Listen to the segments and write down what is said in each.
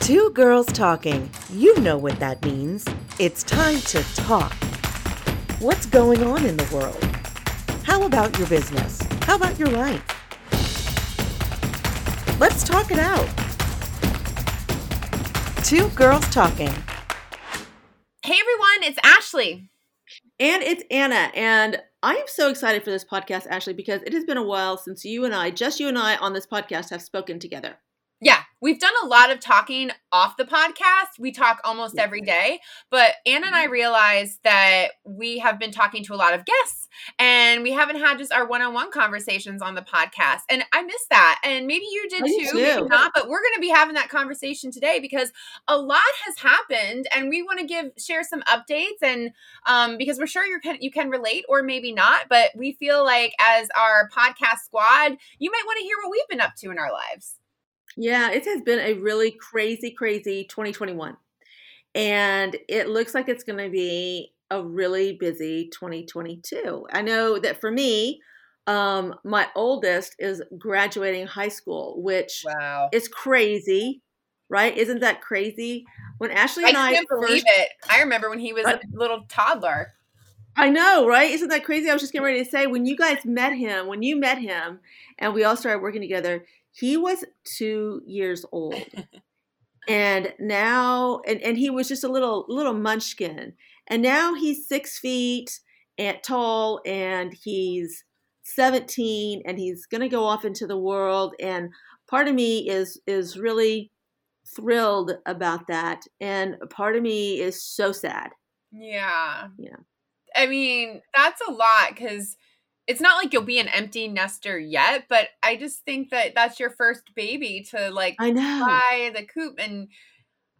Two girls talking. You know what that means. It's time to talk. What's going on in the world? How about your business? How about your life? Let's talk it out. Two girls talking. Hey everyone, it's Ashley. And it's Anna. And I am so excited for this podcast, Ashley, because it has been a while since you and I, just you and I on this podcast, have spoken together. Yeah, we've done a lot of talking off the podcast. We talk almost every day, but Anna and I Mm-hmm. realized that we have been talking to a lot of guests and we haven't had just our one on one conversations on the podcast. And I miss that. And maybe you did do too, maybe not, but we're going to be having that conversation today because a lot has happened and we want to give, share some updates. And um, because we're sure you can, you can relate or maybe not, but we feel like as our podcast squad, you might want to hear what we've been up to in our lives. Yeah, it has been a really crazy, crazy 2021. And it looks like it's going to be a really busy 2022. I know that for me, um, my oldest is graduating high school, which Wow. is crazy, right? Isn't that crazy? When Ashley and I, can't believe it. I remember when he was a little toddler. I know, right? Isn't that crazy? I was just getting ready to say when you guys met him, when you met him, and we all started working together, he was two years old, and now, and and he was just a little little munchkin, and now he's six feet and tall, and he's seventeen, and he's gonna go off into the world, and part of me is is really thrilled about that, and part of me is so sad. Yeah. Yeah. I mean, that's a lot because it's not like you'll be an empty nester yet, but I just think that that's your first baby to like I know. buy the coop. And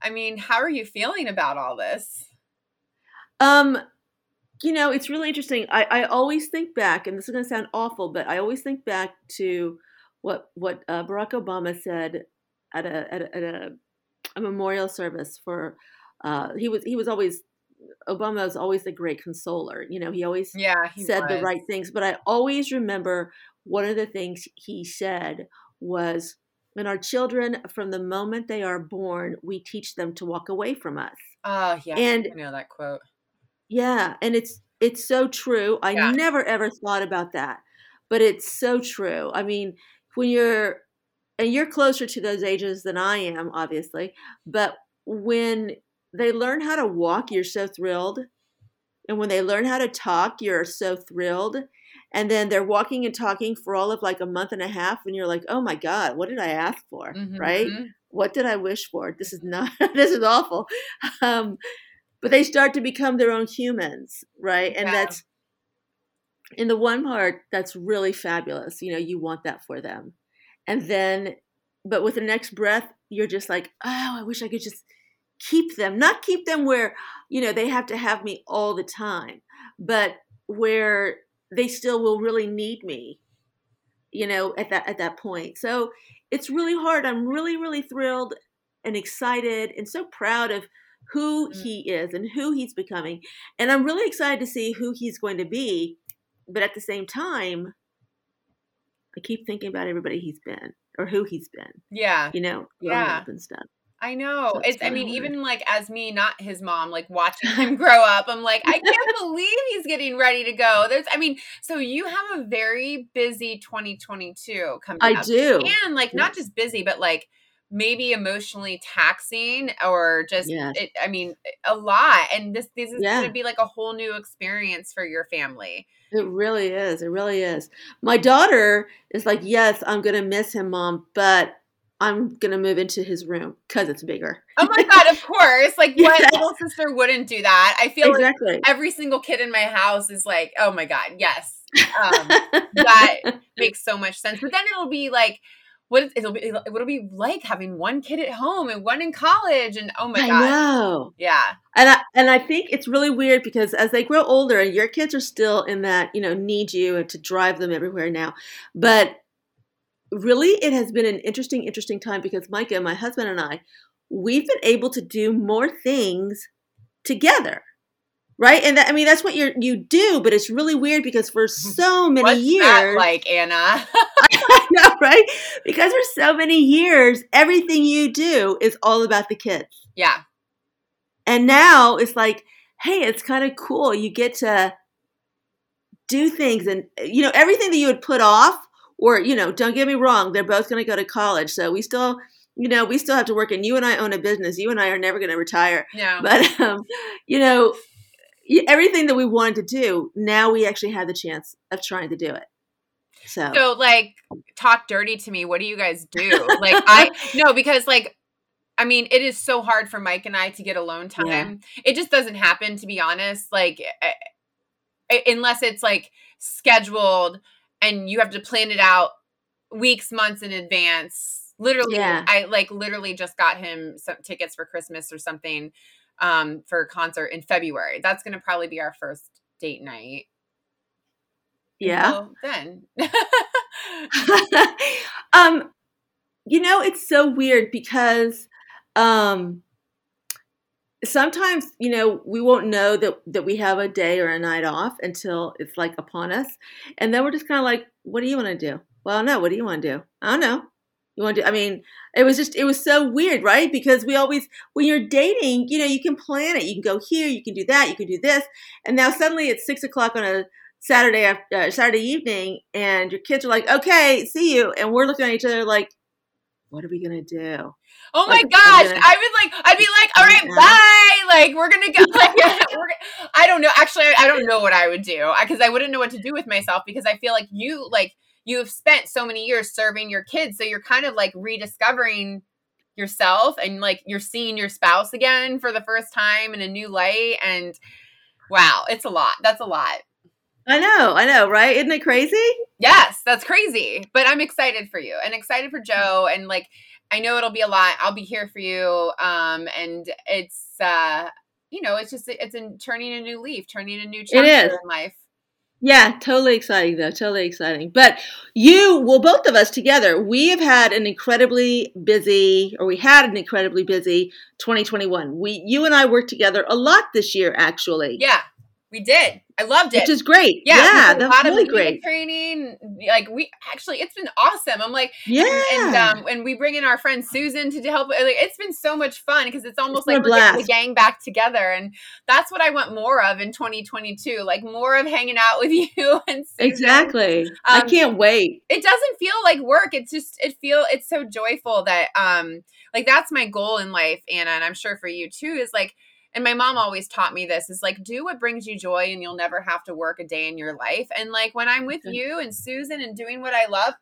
I mean, how are you feeling about all this? Um, you know, it's really interesting. I, I always think back, and this is going to sound awful, but I always think back to what what uh, Barack Obama said at a at a, at a, a memorial service for. Uh, he was he was always Obama was always the great consoler. You know, he always Yeah, he said the right things. But I always remember one of the things he said was, "When our children, from the moment they are born, we teach them to walk away from us." Oh, yeah. And I know that quote. yeah, and it's it's so true. I Yeah. never ever thought about that, but it's so true. I mean, when you're and you're closer to those ages than I am, obviously, but when they learn how to walk, you're so thrilled. And when they learn how to talk, you're so thrilled. And then they're walking and talking for all of like a month and a half, and you're like, oh my God, what did I ask for? Right? Mhm. what did I wish for? This is not, this is awful. Um, but they start to become their own humans, right? And that's, in the one part, that's really fabulous. You know, you want that for them. And then, but with the next breath, you're just like, oh, I wish I could just keep them, not keep them where, you know, they have to have me all the time, but where they still will really need me, you know, at that, at that point. So, it's really hard. I'm really, really thrilled and excited and so proud of who Mm. he is and who he's becoming. And I'm really excited to see who he's going to be. But at the same time, I keep thinking about everybody he's been or who he's been, Yeah. you know, growing Yeah. up and stuff. I know. So it's I mean, hard. even like as me, not his mom, like watching him grow up, I'm like, I can't believe he's getting ready to go. There's I mean, so you have a very busy 2022 coming I up. do. And like not just busy, but like maybe emotionally taxing or just Yes. it, I mean, a lot. And this this is Yeah. gonna be like a whole new experience for your family. It really is. It really is. My daughter is like, yes, I'm going to miss him, mom, but I'm going to move into his room because it's bigger. Oh my god, of course. Like what Yes. little sister wouldn't do that? I feel exactly. like every single kid in my house is like, oh my god, yes. Um, that makes so much sense. But then it'll be like, what it'll be it'll, be like having one kid at home and one in college, and oh my I god, know. yeah, And I and I think it's really weird because as they grow older, and your kids are still in that you know need you to drive them everywhere now, but really it has been an interesting interesting time because Micah, my husband and I, we've been able to do more things together. right? And that, I mean, that's what you you do, but it's really weird because for so many What's years, like Anna? I know, right? Because for so many years, everything you do is all about the kids. yeah, And now it's like, hey, it's kind of cool. You get to do things and, you know, everything that you would put off, or, you know, don't get me wrong, they're both going to go to college. So we still, you know, we still have to work. And you and I own a business. You and I are never going to retire. no, But, um, you know, everything that we wanted to do, now we actually have the chance of trying to do it. So, So like talk dirty to me. What do you guys do? Like I no because like I mean it is so hard for Mike and I to get alone time. Yeah. It just doesn't happen to be honest. Like eh, eh, unless it's like scheduled and you have to plan it out weeks, months in advance. Literally Yeah. I like literally just got him some tickets for Christmas or something um for a concert in February. That's going to probably be our first date night. yeah. Well, then. um, you know, it's so weird because um, sometimes you know we won't know that that we have a day or a night off until it's like upon us, and then we're just kind of like, "What do you want to do?" Well, no. What do you want to do? I don't know. You want to? I mean, it was just it was so weird, right? Because we always when you're dating, you know, you can plan it. You can go here, you can do that, you can do this, and now suddenly it's six o'clock on a Saturday after, uh, Saturday evening, and your kids are like, "Okay, see you," and we're looking at each other like, "What are we gonna do?" Oh my Like, gosh, gonna- I would like, I'd be like, all right, Yeah. bye. Like, we're gonna go. Like, we're, gonna- I don't know. Actually, I, I don't know what I would do because I wouldn't know what to do with myself because I feel like you, like, you have spent so many years serving your kids, so you're kind of like rediscovering yourself and like you're seeing your spouse again for the first time in a new light. And wow, it's a lot. That's a lot. I know, I know, right? Isn't it crazy? Yes, that's crazy. But I'm excited for you and excited for Joe and like I know it'll be a lot. I'll be here for you. Um and it's uh you know, it's just it's in turning a new leaf, turning a new chapter is. in life. Yeah, totally exciting though. Totally exciting. But you, well, both of us together, we have had an incredibly busy, or we had an incredibly busy 2021. We, you and I worked together a lot this year, actually. Yeah, we did. I loved it. Which is great. yeah, Yeah, a lot of really media great. training. Like we actually, it's been awesome. I'm like, Yeah. and, and um, and we bring in our friend Susan to help. Like, it's been so much fun because it's almost been like we're getting the gang back together, and that's what I want more of in 2022. Like more of hanging out with you and Susan. exactly. I Um, can't wait. It doesn't feel like work. It's just it feel it's so joyful that um like that's my goal in life, Anna, and I'm sure for you too. Is like. And my mom always taught me this is like do what brings you joy and you'll never have to work a day in your life. And like when I'm with mm-hmm. you and Susan and doing what I love,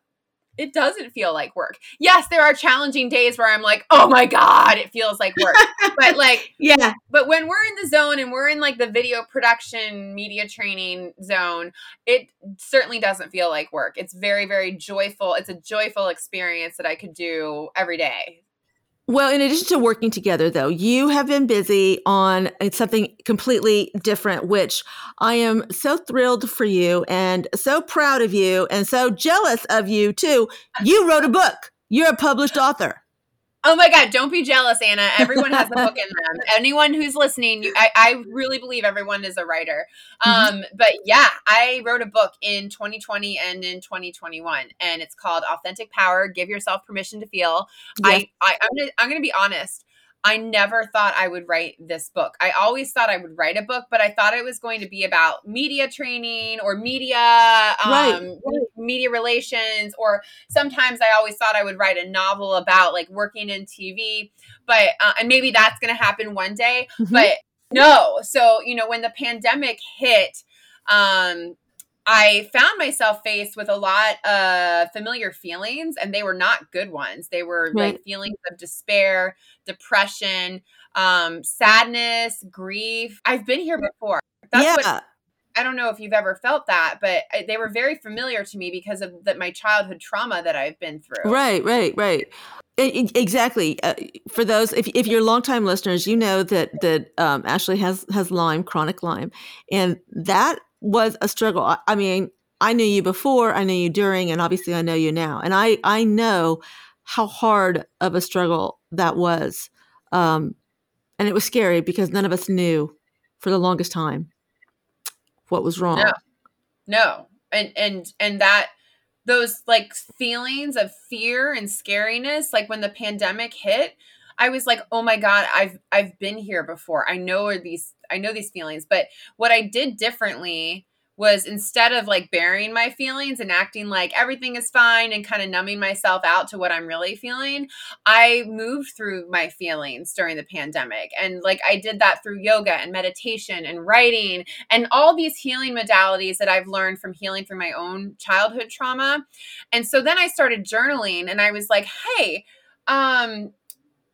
it doesn't feel like work. Yes, there are challenging days where I'm like, "Oh my god, it feels like work." but like Yeah. but when we're in the zone and we're in like the video production media training zone it certainly doesn't feel like work it's very very joyful it's a joyful experience that i could do every day Well, in addition to working together, though, you have been busy on uh, something completely different, which I am so thrilled for you and so proud of you and so jealous of you, too. You wrote a book, you're a published author. Oh my god don't be jealous anna. Everyone has a book in them. Anyone who's listening you, I, I really believe everyone is a writer. Um but yeah i wrote a book in 2020 and in 2021 and it's called authentic power give yourself permission to feel. I, I I'm gonna I'm gonna be honest. I never thought I would write this book. I always thought I would write a book, but I thought it was going to be about media training or media um, Right, media relations, or sometimes I always thought I would write a novel about like working in TV. But uh, and maybe that's going to happen one day. Mhm. But no. So you know when the pandemic hit. Um, I found myself faced with a lot of familiar feelings, and they were not good ones. They were like feelings of despair, depression, um, sadness, grief. I've been here before. That's yeah. what I don't know if you've ever felt that, but they were very familiar to me because of that my childhood trauma that I've been through. Right, right, right. Exactly. Uh, for those, if, if you're longtime listeners, you know that that um, Ashley has has Lyme, chronic Lyme, and that was a struggle. I, I mean, I knew you before, I knew you during, and obviously I know you now, and I I know how hard of a struggle that was, um, and it was scary because none of us knew for the longest time. What was wrong? No. No. And and and that those like feelings of fear and scariness like when the pandemic hit, I was like, "Oh my god, I've I've been here before. I know these I know these feelings." But what I did differently was instead of like burying my feelings and acting like everything is fine and kind of numbing myself out to what I'm really feeling, I moved through my feelings during the pandemic. And like I did that through yoga and meditation and writing and all these healing modalities that I've learned from healing through my own childhood trauma. And so then I started journaling and I was like, hey, um,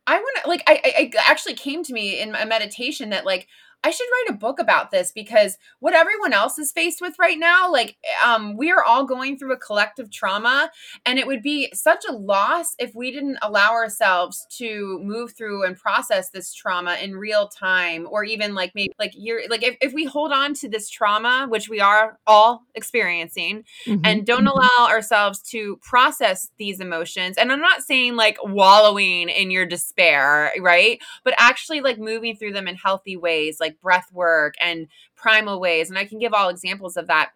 I want to like I, I actually came to me in a meditation that like I should write a book about this because what everyone else is faced with right now, like um, we are all going through a collective trauma, and it would be such a loss if we didn't allow ourselves to move through and process this trauma in real time, or even like maybe like you're like if, if we hold on to this trauma, which we are all experiencing, mm-hmm. and don't mm-hmm. allow ourselves to process these emotions, and I'm not saying like wallowing in your despair, right? But actually like moving through them in healthy ways, like like breath work and primal ways. And I can give all examples of that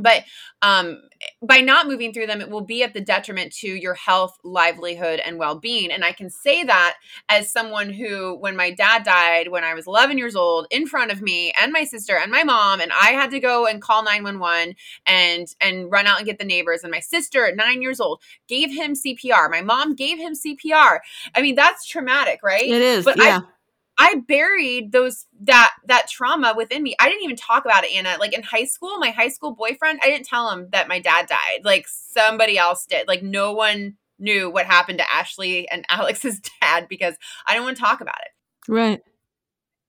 but um, by not moving through them it will be at the detriment to your health livelihood and well-being and i can say that as someone who when my dad died when i was 11 years old in front of me and my sister and my mom and i had to go and call 911 and and run out and get the neighbors and my sister at 9 years old gave him cpr my mom gave him cpr i mean that's traumatic right it is but yeah. I, I buried those that that trauma within me. I didn't even talk about it, Anna. Like in high school, my high school boyfriend, I didn't tell him that my dad died. Like somebody else did. Like no one knew what happened to Ashley and Alex's dad because I didn't want to talk about it. Right.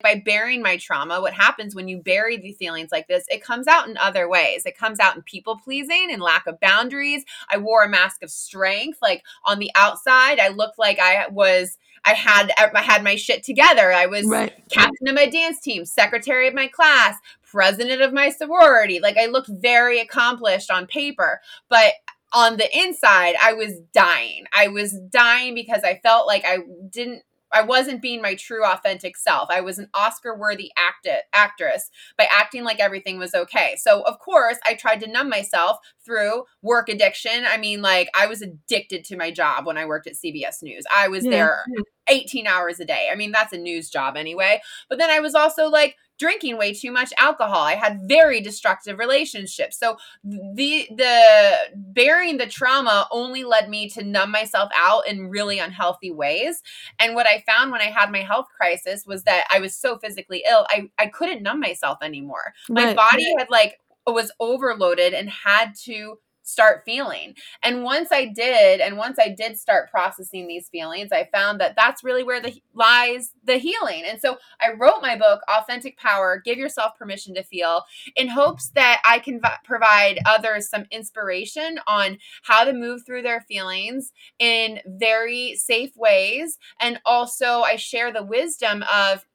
By burying my trauma, what happens when you bury these feelings like this, it comes out in other ways. It comes out in people pleasing and lack of boundaries. I wore a mask of strength. Like on the outside, I looked like I was I had uh, I had my shit together. I was right. captain of my dance team, secretary of my class, president of my sorority. Like I looked very accomplished on paper, but on the inside, I was dying. I was dying because I felt like I didn't I wasn't being my true authentic self. I was an Oscar worthy act- actress by acting like everything was okay. So, of course, I tried to numb myself through work addiction. I mean, like, I was addicted to my job when I worked at CBS News. I was yeah. there 18 hours a day. I mean, that's a news job anyway. But then I was also like drinking way too much alcohol. I had very destructive relationships. So the the bearing the trauma only led me to numb myself out in really unhealthy ways. And what I found when I had my health crisis was that I was so physically ill, I I couldn't numb myself anymore. My right. body had like was overloaded and had to start feeling. And once I did, and once I did start processing these feelings, I found that that's really where the lies the healing. And so I wrote my book, Authentic Power: Give Yourself Permission to Feel, in hopes that I can v- provide others some inspiration on how to move through their feelings in very safe ways. And also, I share the wisdom of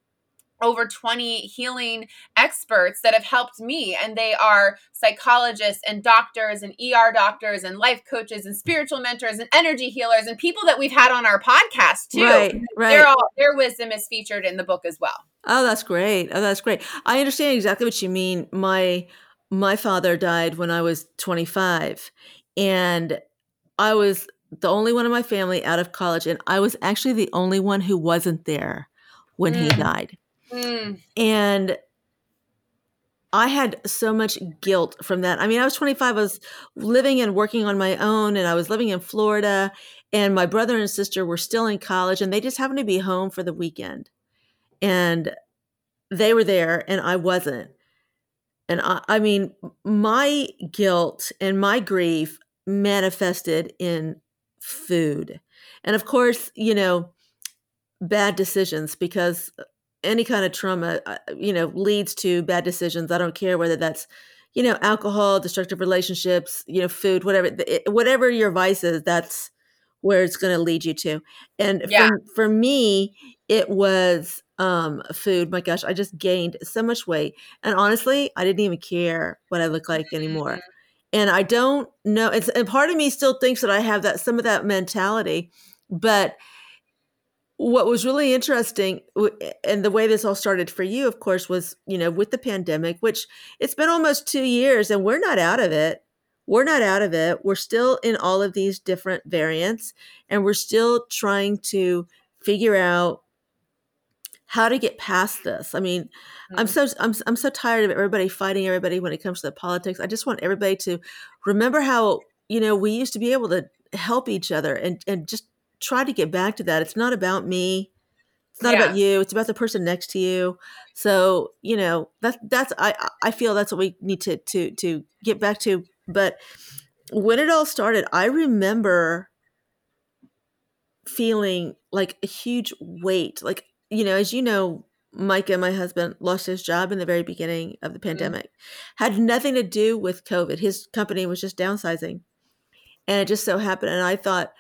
over 20 healing experts that have helped me and they are psychologists and doctors and ER doctors and life coaches and spiritual mentors and energy healers and people that we've had on our podcast too. Right, right. Their, all, their wisdom is featured in the book as well. Oh, that's great. Oh, that's great. I understand exactly what you mean. My my father died when I was 25 and I was the only one in my family out of college and I was actually the only one who wasn't there when mm. he died Mm. And I had so much guilt from that. I mean, I was 25, I was living and working on my own, and I was living in Florida, and my brother and sister were still in college, and they just happened to be home for the weekend. And they were there, and I wasn't. And I, I mean, my guilt and my grief manifested in food. And of course, you know, bad decisions because any kind of trauma, uh, you know, leads to bad decisions. I don't care whether that's, you know, alcohol, destructive relationships, you know, food, whatever, it, whatever your vice is, that's where it's going to lead you to. And yeah. for, for me, it was um food. My gosh, I just gained so much weight. And honestly, I didn't even care what I look like anymore. Mm-hmm. And I don't know. It's and part of me still thinks that I have that some of that mentality, but what was really interesting and the way this all started for you of course was you know with the pandemic which it's been almost two years and we're not out of it. We're not out of it. We're still in all of these different variants and we're still trying to figure out how to get past this. I mean mm-hmm. i'm so I'm, I'm so tired of everybody fighting everybody when it comes to the politics. I just want everybody to remember how you know we used to be able to help each other and and just try to get back to that. It's not about me. It's not yeah. about you. It's about the person next to you. So, you know, that's that's I I feel that's what we need to to to get back to. But when it all started, I remember feeling like a huge weight. Like, you know, as you know, Micah, my husband, lost his job in the very beginning of the mm-hmm. pandemic. Mm-hmm. Had nothing to do with COVID. His company was just downsizing. And it just so happened. And I thought,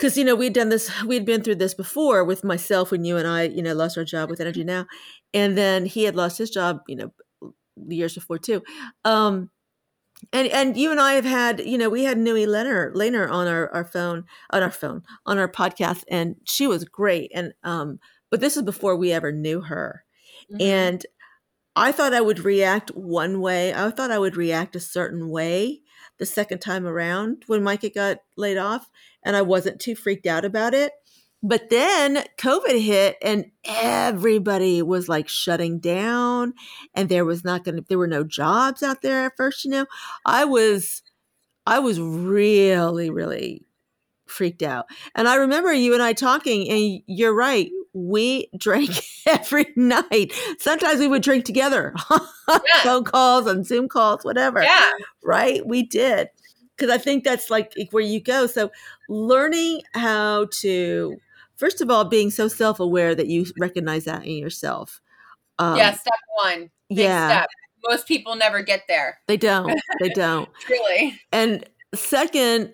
because you know we'd done this we'd been through this before with myself when you and i you know lost our job with energy now and then he had lost his job you know years before too um and and you and i have had you know we had Nui Lehner, Lehner on our, our phone on our phone on our podcast and she was great and um but this is before we ever knew her mm-hmm. and i thought i would react one way i thought i would react a certain way the second time around when micah got laid off and I wasn't too freaked out about it. But then COVID hit and everybody was like shutting down and there was not going to there were no jobs out there at first, you know. I was I was really really freaked out. And I remember you and I talking and you're right. We drank every night. Sometimes we would drink together. Yeah. Phone calls and Zoom calls, whatever. Yeah. Right? We did because I think that's like where you go. So learning how to, first of all, being so self aware that you recognize that in yourself. Um, yeah, step one. yeah. Step. Most people never get there. They don't. They don't. Truly. And second,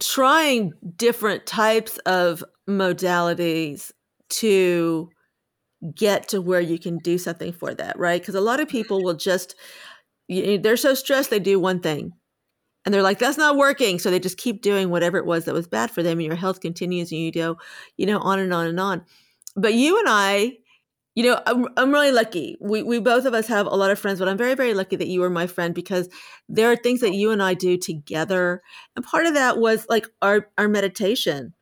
trying different types of modalities to get to where you can do something for that, right? Because a lot of people will just, they're so stressed, they do one thing and they're like that's not working. So they just keep doing whatever it was that was bad for them and your health continues and you go you know on and on and on. But you and i you know i'm, I'm really lucky. We, we both of us have a lot of friends but i'm very very lucky that you were my friend because there are things that you and i do together. And part of that was like our our meditation.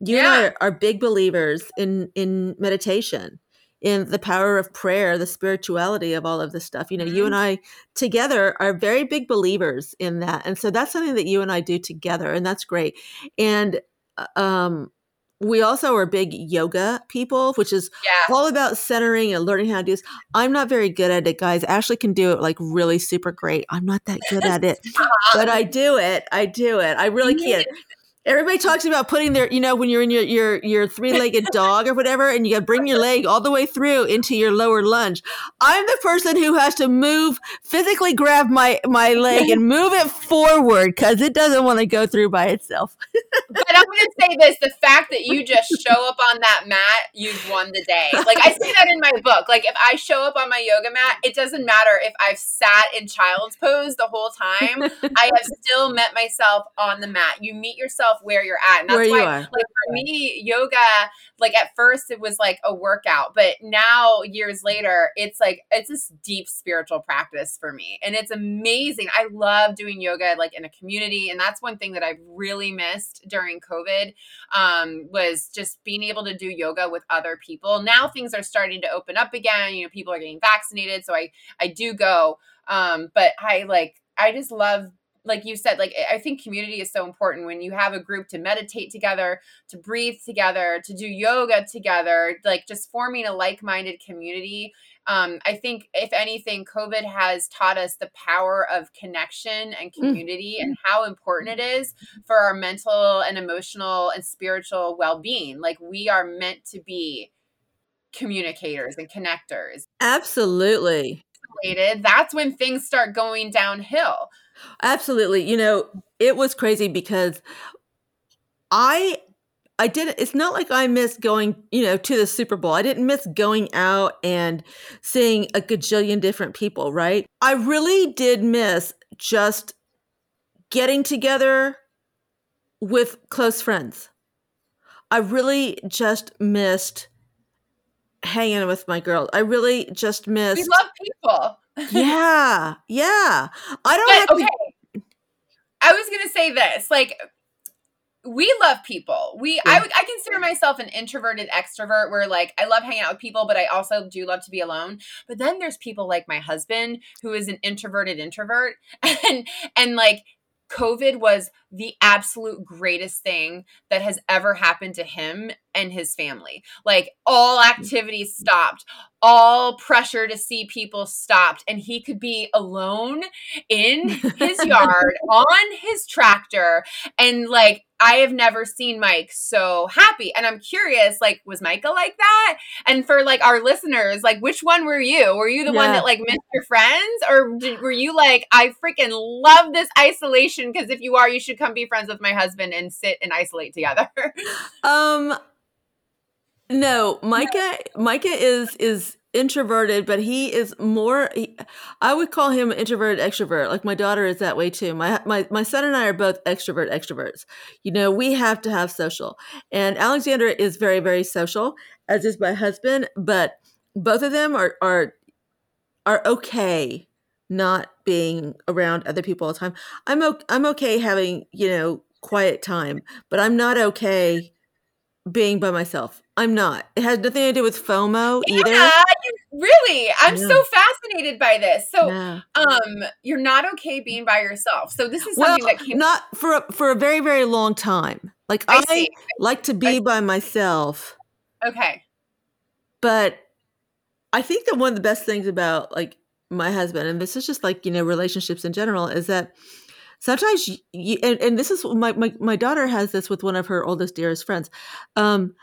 You yeah. and i are, are big believers in in meditation in the power of prayer, the spirituality of all of this stuff. You know, mm-hmm. you and I together are very big believers in that. And so that's something that you and I do together, and that's great. And uh, um, we also are big yoga people, which is yeah. all about centering and learning how to do this. I'm not very good at it, guys. Ashley can do it like really super great. I'm not that good at it, but I do it. I do it. I really can't. Everybody talks about putting their, you know, when you're in your your your three legged dog or whatever, and you got to bring your leg all the way through into your lower lunge. I'm the person who has to move, physically grab my my leg and move it forward because it doesn't want to go through by itself. but I'm going to say this: the fact that you just show up on that mat, you've won the day. Like I say that in my book. Like if I show up on my yoga mat, it doesn't matter if I've sat in child's pose the whole time. I have still met myself on the mat. You meet yourself yourself where you're at. And that's where why, like for me, yoga, like at first it was like a workout, but now years later, it's like it's this deep spiritual practice for me. And it's amazing. I love doing yoga like in a community. And that's one thing that I've really missed during COVID um, was just being able to do yoga with other people. Now things are starting to open up again. You know, people are getting vaccinated. So I I do go. Um, but I like I just love like you said like i think community is so important when you have a group to meditate together to breathe together to do yoga together like just forming a like-minded community um, i think if anything covid has taught us the power of connection and mm. community mm. and how important it is for our mental and emotional and spiritual well-being like we are meant to be communicators and connectors absolutely that's when things start going downhill Absolutely. You know, it was crazy because I I didn't it's not like I missed going, you know, to the Super Bowl. I didn't miss going out and seeing a gajillion different people, right? I really did miss just getting together with close friends. I really just missed hanging with my girls. I really just missed. We love people. Yeah, yeah. I don't But, have to. okay. I was gonna say this, like we love people. We I Yeah. would I consider myself an introverted extrovert where like I love hanging out with people, but I also do love to be alone. But then there's people like my husband who is an introverted introvert and and like COVID was the absolute greatest thing that has ever happened to him and his family. Like all mm. activities stopped, all pressure to see people stopped, and he could be alone in his yard on his tractor. And like, I have never seen Mike so happy. And I'm curious, like, was Micah like that? And for like our listeners, like, which one were you? Were you the one that like missed your friends, or did, were you like, I freaking love this isolation? Because if you are, you should come be friends with my husband and sit and isolate together. Um, no, Micah. Micah is is introverted, but he is more. He, I would call him introverted extrovert. Like my daughter is that way too. My my my son and I are both extrovert extroverts. You know, we have to have social, and Alexander is very very social, as is my husband. But both of them are are are okay not being around other people all the time. I'm o- I'm okay having you know quiet time, but I'm not okay being by myself. I'm not. It has nothing to do with FOMO either. Yeah, you- really, I'm Yeah. so fascinated by this. So, Yeah. um, you're not okay being by yourself. So this is Well, something that came. not for a, for a very very long time. Like I I, like to be by myself, Okay. but I think that one of the best things about like my husband, and this is just like you know relationships in general, is that sometimes you, and, and this is my, my my daughter has this with one of her oldest dearest friends. Um,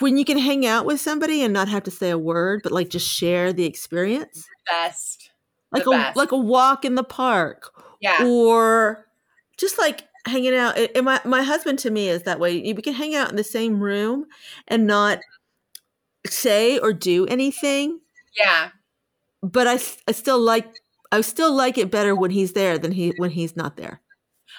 when you can hang out with somebody and not have to say a word, but like just share the experience, Best. like a like a walk in the park Yeah. or just like hanging out and and my, my husband to me is that way we can hang out in the same room and not say or do anything Yeah. But I, I still like i still like it better when he's there than he when he's not there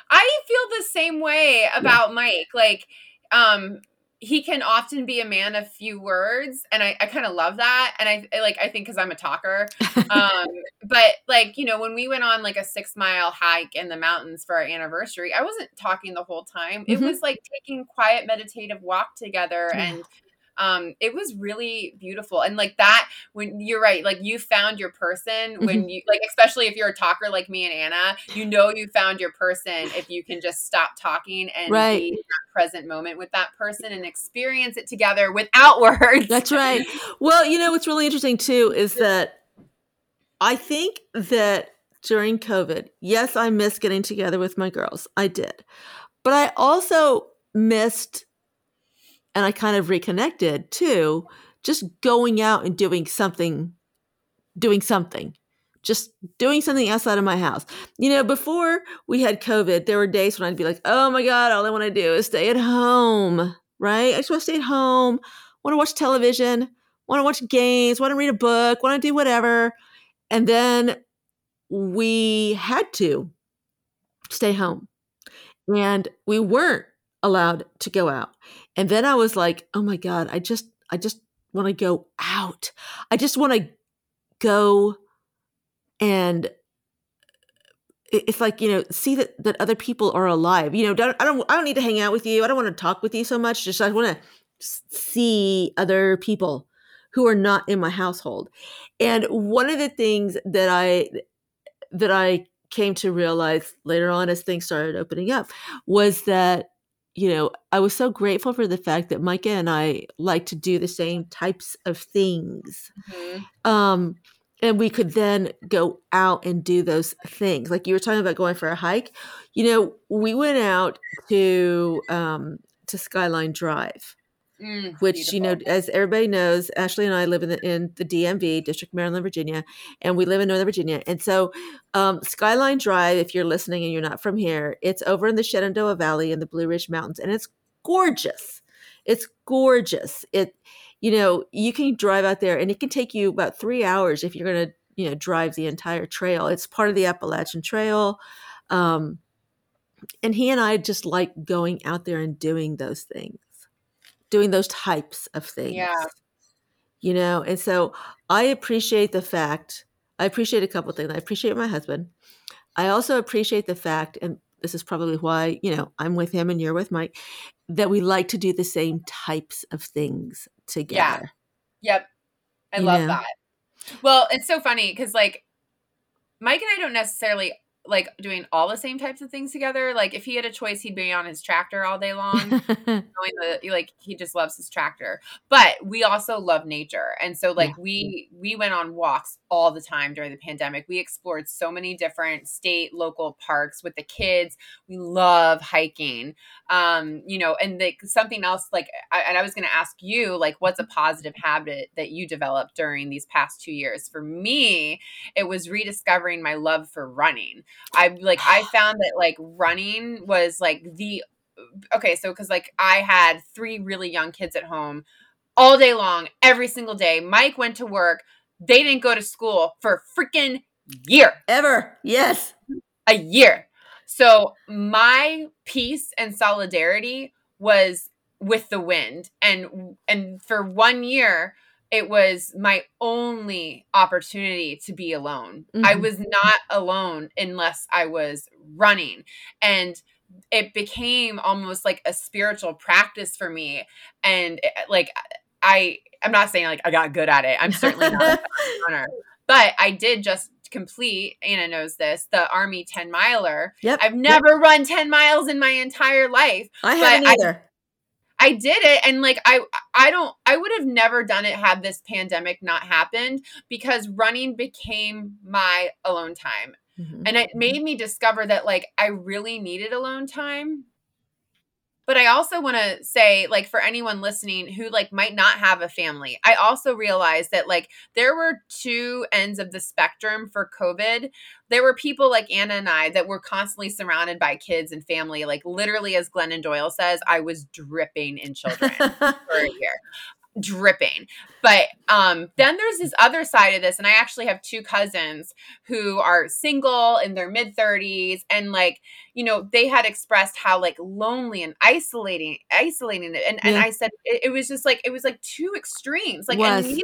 I feel the same way about Mike. Like, um, he can often be a man of few words, and I, I kind of love that. And I I like I think because I'm a talker. Um, but like you know, when we went on like a six mile hike in the mountains for our anniversary, I wasn't talking the whole time. It Mhm. was like taking quiet meditative walk together, Yeah. and um, it was really beautiful. And like that, when you're right, like you found your person when you like, especially if you're a talker like me and Anna, you know you found your person if you can just stop talking and Right. be in that present moment with that person and experience it together without words. that's right well you know what's really interesting too is that i think that during covid yes i missed getting together with my girls i did but i also missed and I kind of reconnected to just going out and doing something, doing something, just doing something outside of my house. You know, before we had COVID, there were days when I'd be like, oh my God, all I want to do is stay at home, right? I just want to stay at home, want to watch television, want to watch games, want to read a book, want to do whatever. And then we had to stay home and we weren't allowed to go out. And then I was like, "Oh my god, I just I just want to go out. I just want to go and it's like, you know, see that that other people are alive. You know, don't, I don't I don't need to hang out with you. I don't want to talk with you so much. Just I want to see other people who are not in my household. And one of the things that I that I came to realize later on as things started opening up was that you know I was so grateful for the fact that Micah and I like to do the same types of things. Mhm. um and we could then go out and do those things. Like you were talking about going for a hike. You know we went out to um to skyline drive Mm, which you know as everybody knows ashley and i live in the, in the dmv district maryland virginia and we live in northern virginia. And so um, skyline drive if you're listening and you're not from here it's over in the shenandoah valley in the blue ridge mountains and it's gorgeous. It's gorgeous. It you know you can drive out there and it can take you about three hours if you're going to you know drive the entire trail. It's part of the appalachian trail um, and he and I just like going out there and doing those things, doing those types of things. Yeah. You know, and so I appreciate the fact, I appreciate a couple things. I appreciate my husband. I also appreciate the fact, and this is probably why, you know, I'm with him and you're with Mike, that we like to do the same types of things together. Yeah. Yep. I You love know? that. Well, it's so funny because like Mike and I don't necessarily like doing all the same types of things together. Like if he had a choice, he'd be on his tractor all day long. knowing that like he just loves his tractor. But we also love nature. And so like we we went on walks all the time during the pandemic. We explored so many different state local parks with the kids. We love hiking. Um you know and like something else like I, and i was going to ask you like what's a positive habit that you developed during these past two years? For me it was rediscovering my love for running i like i found that like running was like the okay, so because like I had three really young kids at home all day long, every single day. Mike went to work. They didn't go to school for freaking year, Ever. Yes. a year. So my peace and solidarity was with the wind, and and for one year. It was my only opportunity to be alone. I Mhm. was not alone unless I was running. And it became almost like a spiritual practice for me and it- like i i'm not saying like i got good at it i'm certainly not a runner but i did just complete anna knows this the army 10 miler Yep. i've never run 10 miles in my entire life I haven't I- either. I did it and like I I don't I would have never done it had this pandemic not happened because running became my alone time Mhm. and it made me discover that like I really needed alone time. But I also want to say like for anyone listening who like might not have a family, I also realized that like there were two ends of the spectrum for COVID. There were people like Anna and I that were constantly surrounded by kids and family. Like literally as Glennon Doyle says, I was dripping in children for a year dripping. But um then there's this other side of this and i actually have two cousins who are single in their mid 30s and like you know they had expressed how like lonely and isolating isolating it and, and i said it, it was just like it was like two extremes like neither,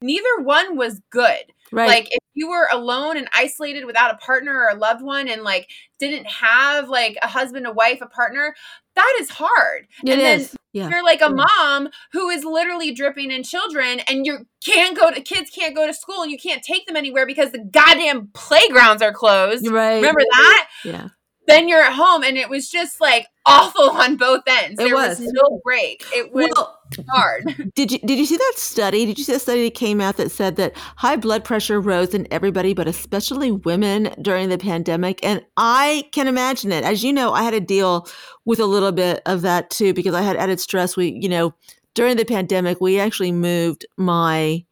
neither one was good. Right. like if you were alone and isolated without a partner or a loved one and like didn't have like a husband a wife a partner that is hard. It and then is. Yeah. you're like a mom who is literally dripping in children and you can't go to kids can't go to school and you can't take them anywhere because the goddamn playgrounds are closed right. remember that Yeah. Then you're at home and it was just like awful on both ends It there was. was. no break it was Well, hard did you did you see that study? Did you see that study that came out that said that high blood pressure rose in everybody, but especially women during the pandemic? And I can imagine it. As you know, I had to deal with a little bit of that too because I had added stress. We, you know, during the pandemic, we actually moved my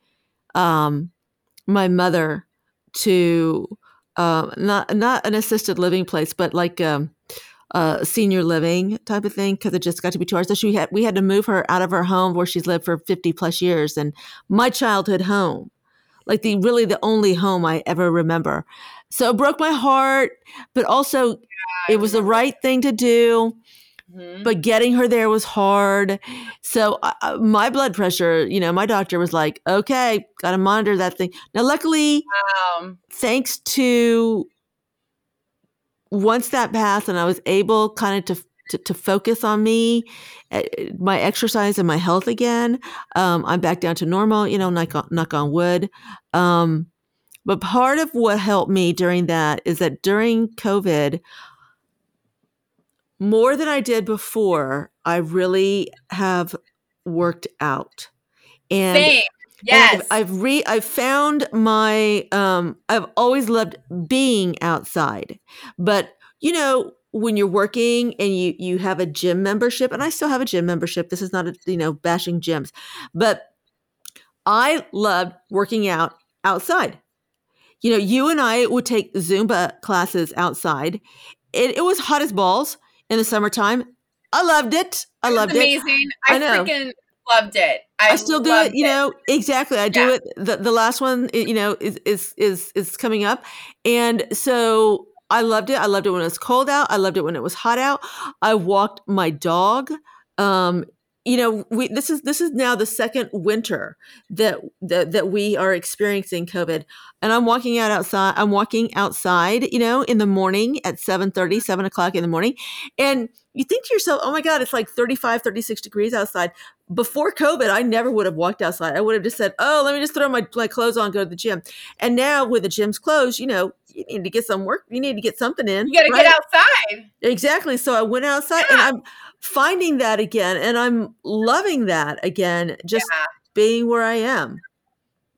um my mother to um not not an assisted living place, but like um uh, senior living type of thing because it just got to be too hard. So she had we had to move her out of her home where she's lived for fifty plus years and my childhood home, like the really the only home I ever remember. So it broke my heart, but also it was the right thing to do. Mhm. But getting her there was hard. So uh, uh, my blood pressure, you know, my doctor was like, "Okay, got to monitor that thing." Now, luckily, um, thanks to once that passed and I was able kind of to to, to focus on me, uh, my exercise and my health again, um, I'm back down to normal. You know, knock on, knock on wood. Um, but part of what helped me during that is that during COVID, more than I did before, I really have worked out. And same and yes I've, I've re I've found my um I've always loved being outside. But you know, when you're working and you you have a gym membership and I still have a gym membership. This is not a, you know bashing gyms. But I loved working out outside. You know, you and I would take Zumba classes outside. It, it was hot as balls in the summertime. I loved it. I It loved it. amazing i, I know. freaking loved it i, I still do it, you know, exactly. I do Yeah. it. The, the last one, you know, is, is, is, is coming up. And so I loved it. I loved it when it was cold out. I loved it when it was hot out. I walked my dog. Um, you know, we this is this is now the second winter that that that we are experiencing COVID. And I'm walking out outside. I'm walking outside, you know, in the morning at 7 30, 7 o'clock in the morning. And you think to yourself, oh my God, it's like 35, 36 degrees outside. Before COVID, I never would have walked outside. I would have just said, oh, let me just throw my, my clothes on, go to the gym. And now with the gym's closed, you know, you need to get some work. You need to get something in. You got to right? get outside. Exactly. So I went outside yeah. and I'm finding that again and I'm loving that again, just yeah. being where I am.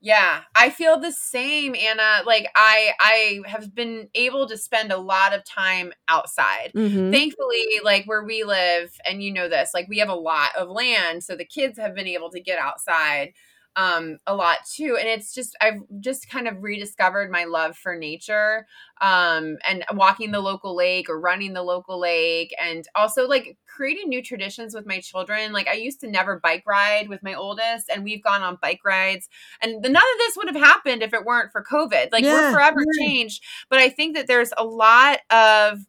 Yeah, I feel the same, Anna. Like I I have been able to spend a lot of time outside. Mm-hmm. Thankfully, like where we live and you know this, like we have a lot of land, so the kids have been able to get outside um, a lot too. And it's just, I've just kind of rediscovered my love for nature um, and walking the local lake or running the local lake. And also like creating new traditions with my children. Like I used to never bike ride with my oldest, and we've gone on bike rides. And none of this would have happened if it weren't for COVID. Like yeah, we're forever yeah. changed. But I think that there's a lot of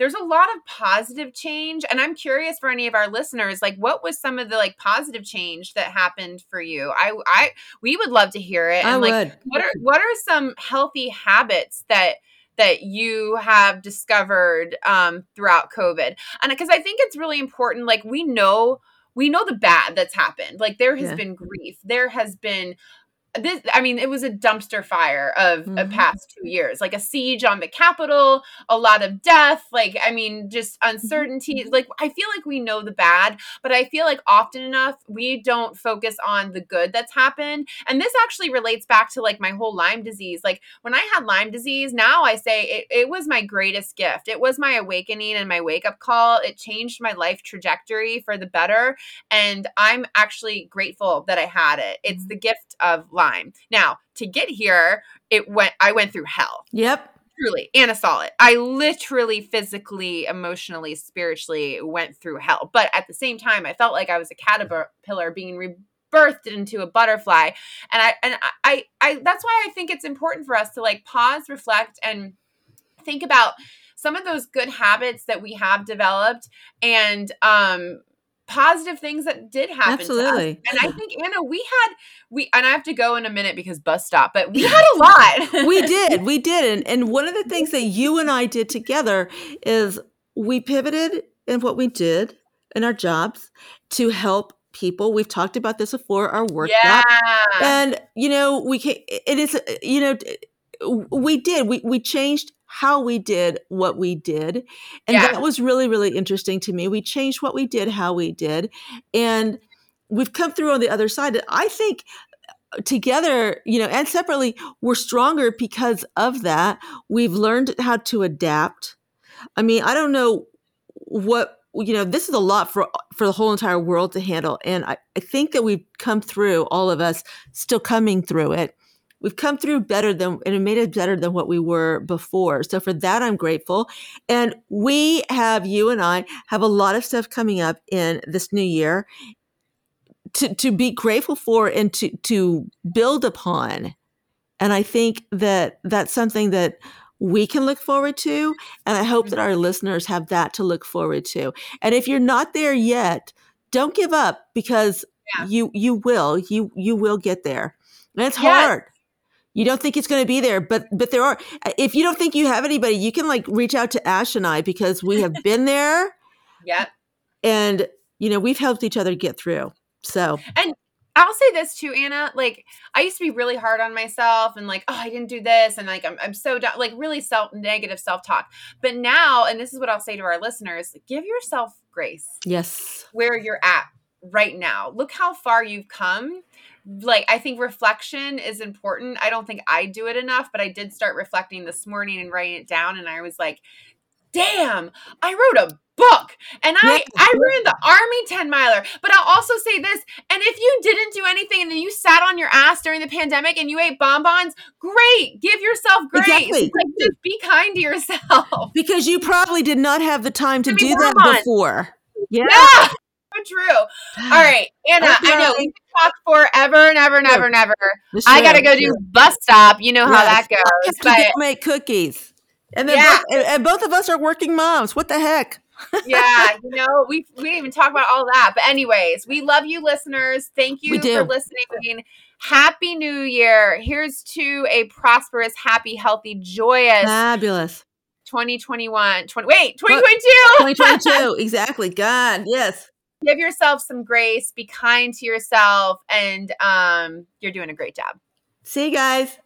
there's a lot of positive change and i'm curious for any of our listeners like what was some of the like positive change that happened for you i i we would love to hear it and I like would. what are what are some healthy habits that that you have discovered um, throughout covid and because i think it's really important like we know we know the bad that's happened like there has yeah. been grief there has been this i mean it was a dumpster fire of mm-hmm. a past two years like a siege on the capitol a lot of death like i mean just mm-hmm. uncertainty like i feel like we know the bad but i feel like often enough we don't focus on the good that's happened and this actually relates back to like my whole lyme disease like when i had lyme disease now i say it, it was my greatest gift it was my awakening and my wake up call it changed my life trajectory for the better and i'm actually grateful that i had it it's mm-hmm. the gift of Lyme. Now, to get here, it went I went through hell. Yep. Truly. Anna saw it. I literally, physically, emotionally, spiritually went through hell. But at the same time, I felt like I was a caterpillar being rebirthed into a butterfly. And I and I, I, I that's why I think it's important for us to like pause, reflect, and think about some of those good habits that we have developed and um positive things that did happen absolutely. And i think anna we had we and i have to go in a minute because bus stop but we had a lot. We did we did. And, and one of the things that you and i did together is we pivoted in what we did in our jobs to help people. We've talked about this before our work yeah. and you know we can it is you know we did we we changed how we did what we did. And yeah. that was really, really interesting to me. We changed what we did, how we did. And we've come through on the other side. I think uh, together, you know, and separately, we're stronger because of that. We've learned how to adapt. I mean, I don't know what you know this is a lot for for the whole entire world to handle and I, I think that we've come through all of us still coming through it we've come through better than and it made us better than what we were before. So for that i'm grateful. And we have you and i have a lot of stuff coming up in this new year to, to be grateful for and to to build upon. And i think that that's something that we can look forward to and i hope that our mm-hmm. listeners have that to look forward to. And if you're not there yet don't give up because yeah. you you will you you will get there. And it's yes. hard you don't think it's going to be there but but there are uh, if you don't think you have anybody you can like reach out to ash and i because we have been there yeah and you know we've helped each other get through so and I'll say this too, Anna. Like, I used to be really hard on myself and like, oh, I didn't do this. And like, I'm, I'm so down, like, really self negative self talk. But now, and this is what I'll say to our listeners give yourself grace. Yes. Where you're at right now. Look how far you've come like I think reflection is important. I don't think I do it enough, but I did start reflecting this morning and writing it down and I was like, "Damn, I wrote a book and I yeah. I ran the army 10 miler. But I'll also say this, and if you didn't do anything and then you sat on your ass during the pandemic and you ate bonbons, great. Give yourself grace. Exactly. Like, just be kind to yourself. Because you probably did not have the time to do that before. Yeah. yeah true. All right, Anna, okay. I know we can talk forever and ever and ever and ever. I gotta go do bus stop. You know how yes. that goes. but make cookies. And then Yeah. both, and, and both of us are working moms. What the heck? yeah, you know, we we didn't even talk about all that. But anyways, we love you listeners. Thank you for listening. Happy New Year. Here's to a prosperous, happy, healthy, joyous Fabulous. 2021. 20, wait, 2022. 2022. exactly. God, yes. Give yourself some grace, be kind to yourself, and um, you're doing a great job. See you guys.